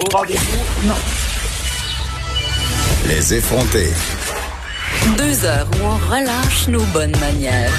Au rendez-vous? Non. Les effronter. Deux heures où on relâche nos bonnes manières.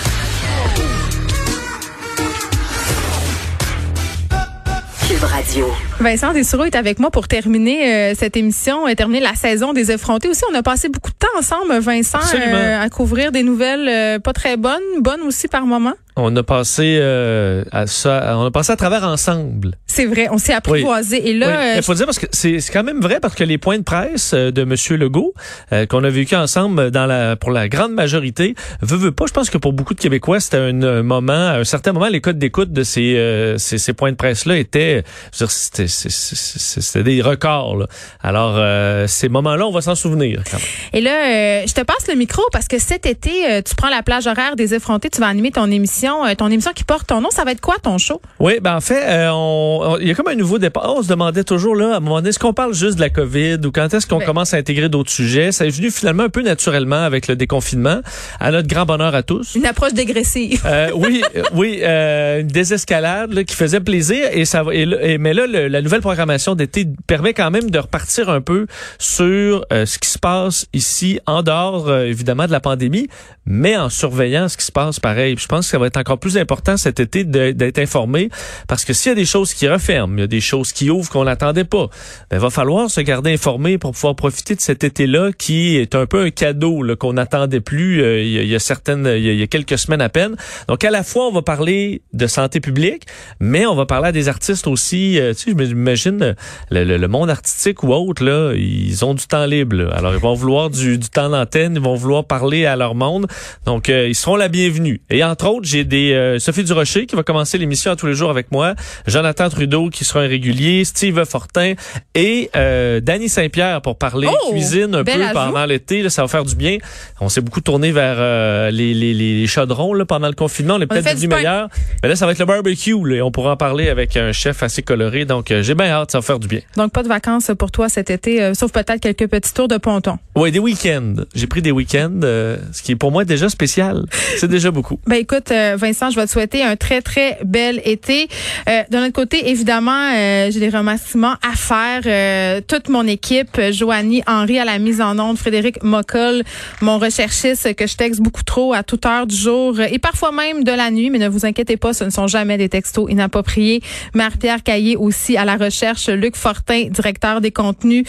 Cube Radio. Vincent Dessureau est avec moi pour terminer euh, cette émission et terminer la saison des effrontés. Aussi, on a passé beaucoup de temps ensemble, Vincent, euh, à couvrir des nouvelles euh, pas très bonnes, bonnes aussi par moment. On a passé euh, à ça, on a passé à travers ensemble. C'est vrai, on s'est apprivoisé. Oui. Et là, oui. il faut dire parce que c'est quand même vrai parce que les points de presse de Monsieur Legault euh, qu'on a vécu ensemble dans la pour la grande majorité, veut veut pas. Je pense que pour beaucoup de Québécois, c'était un moment, à un certain moment, les codes d'écoute de ces, euh, ces, ces points de presse là étaient, c'était c'était des records. Là. Alors euh, ces moments-là, on va s'en souvenir. Quand même. Et là, je te passe le micro parce que cet été, tu prends la plage horaire des effrontés, tu vas animer ton émission ton émission qui porte ton nom. Ça va être quoi ton show? Oui, ben en fait, euh, on, on, il y a comme un nouveau départ. On se demandait toujours là, à un moment donné, est-ce qu'on parle juste de la COVID ou quand est-ce qu'on ben. commence à intégrer d'autres sujets? Ça est venu finalement un peu naturellement avec le déconfinement, à notre grand bonheur à tous. Une approche dégressive. Euh, oui, oui, euh, une désescalade là, qui faisait plaisir. Et ça, et, et mais là, le, la nouvelle programmation d'été permet quand même de repartir un peu sur euh, ce qui se passe ici, en dehors évidemment de la pandémie, mais en surveillant ce qui se passe pareil. je pense que ça va être encore plus important cet été d'être informé parce que s'il y a des choses qui referment, il y a des choses qui ouvrent qu'on n'attendait pas, il va falloir se garder informé pour pouvoir profiter de cet été-là qui est un peu un cadeau qu'on n'attendait plus euh, il, y a, y a, certaines il y a, quelques semaines à peine. Donc à la fois on va parler de santé publique, mais on va parler à des artistes aussi. Euh, tu sais, je le, le, le, monde artistique ou autre là, ils ont du temps libre. Alors ils vont vouloir du, du temps d'antenne, ils vont vouloir parler à leur monde. Donc euh, ils seront la bienvenue. Et entre autres, j'ai des euh, Sophie Durocher qui va commencer l'émission à tous les jours avec moi, Jonathan Trudeau qui sera un régulier, Steve Fortin et euh, Danny Saint-Pierre pour parler oh, cuisine un peu ajout. pendant l'été. Ça va faire du bien. On s'est beaucoup tourné vers euh, les, les, les chaudrons là, pendant le confinement. On est peut-être devenu meilleur. Mais là, ça va être le barbecue. Là, et on pourra en parler avec un chef assez coloré. Donc, euh, j'ai bien hâte. Ça va faire du bien. Donc, pas de vacances pour toi cet été, euh, sauf peut-être quelques petits tours de ponton. Oui, des week-ends. J'ai pris des week-ends, euh, ce qui est pour moi déjà spécial. C'est déjà beaucoup. Ben écoute, Vincent, je vais te souhaiter un très, très bel été. Euh, de notre côté, évidemment, euh, j'ai des remerciements à faire. Euh, toute mon équipe, Joanie Henry à la mise en onde, Frédéric Moccol, mon recherchiste que je texte beaucoup trop à toute heure du jour et parfois même de la nuit, mais ne vous inquiétez pas, ce ne sont jamais des textos inappropriés. Marie-Pierre Caillé aussi à la recherche, Luc Fortin, directeur des contenus.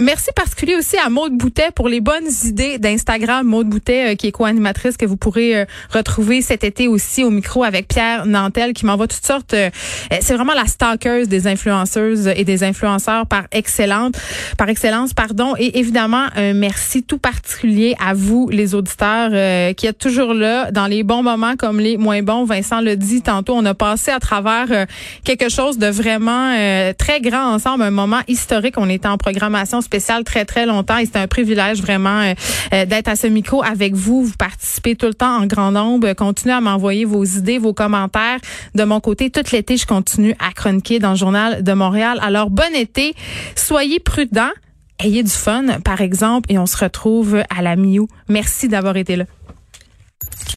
merci particulier aussi à Maude Boutet pour les bonnes idées d'Instagram. Maude Boutet, qui est co-animatrice que vous pourrez retrouver cet été aussi au micro avec Pierre Nantel qui m'envoie toutes sortes. Euh, c'est vraiment la stalkeuse des influenceuses et des influenceurs par excellente, par excellence, pardon. Et évidemment, un merci tout particulier à vous, les auditeurs, euh, qui êtes toujours là dans les bons moments comme les moins bons. Vincent le dit tantôt, on a passé à travers euh, quelque chose de vraiment euh, très grand ensemble, un moment historique. On était en programmation spéciale très très longtemps et c'était un privilège vraiment euh, euh, d'être à ce micro avec vous. Vous participez tout le temps en grand nombre. Continuez à m'envoyer vos idées, vos commentaires. De mon côté, tout l'été, je continue à chroniquer dans le journal de Montréal. Alors, bon été. Soyez prudents. Ayez du fun, par exemple, et on se retrouve à la Miou. Merci d'avoir été là.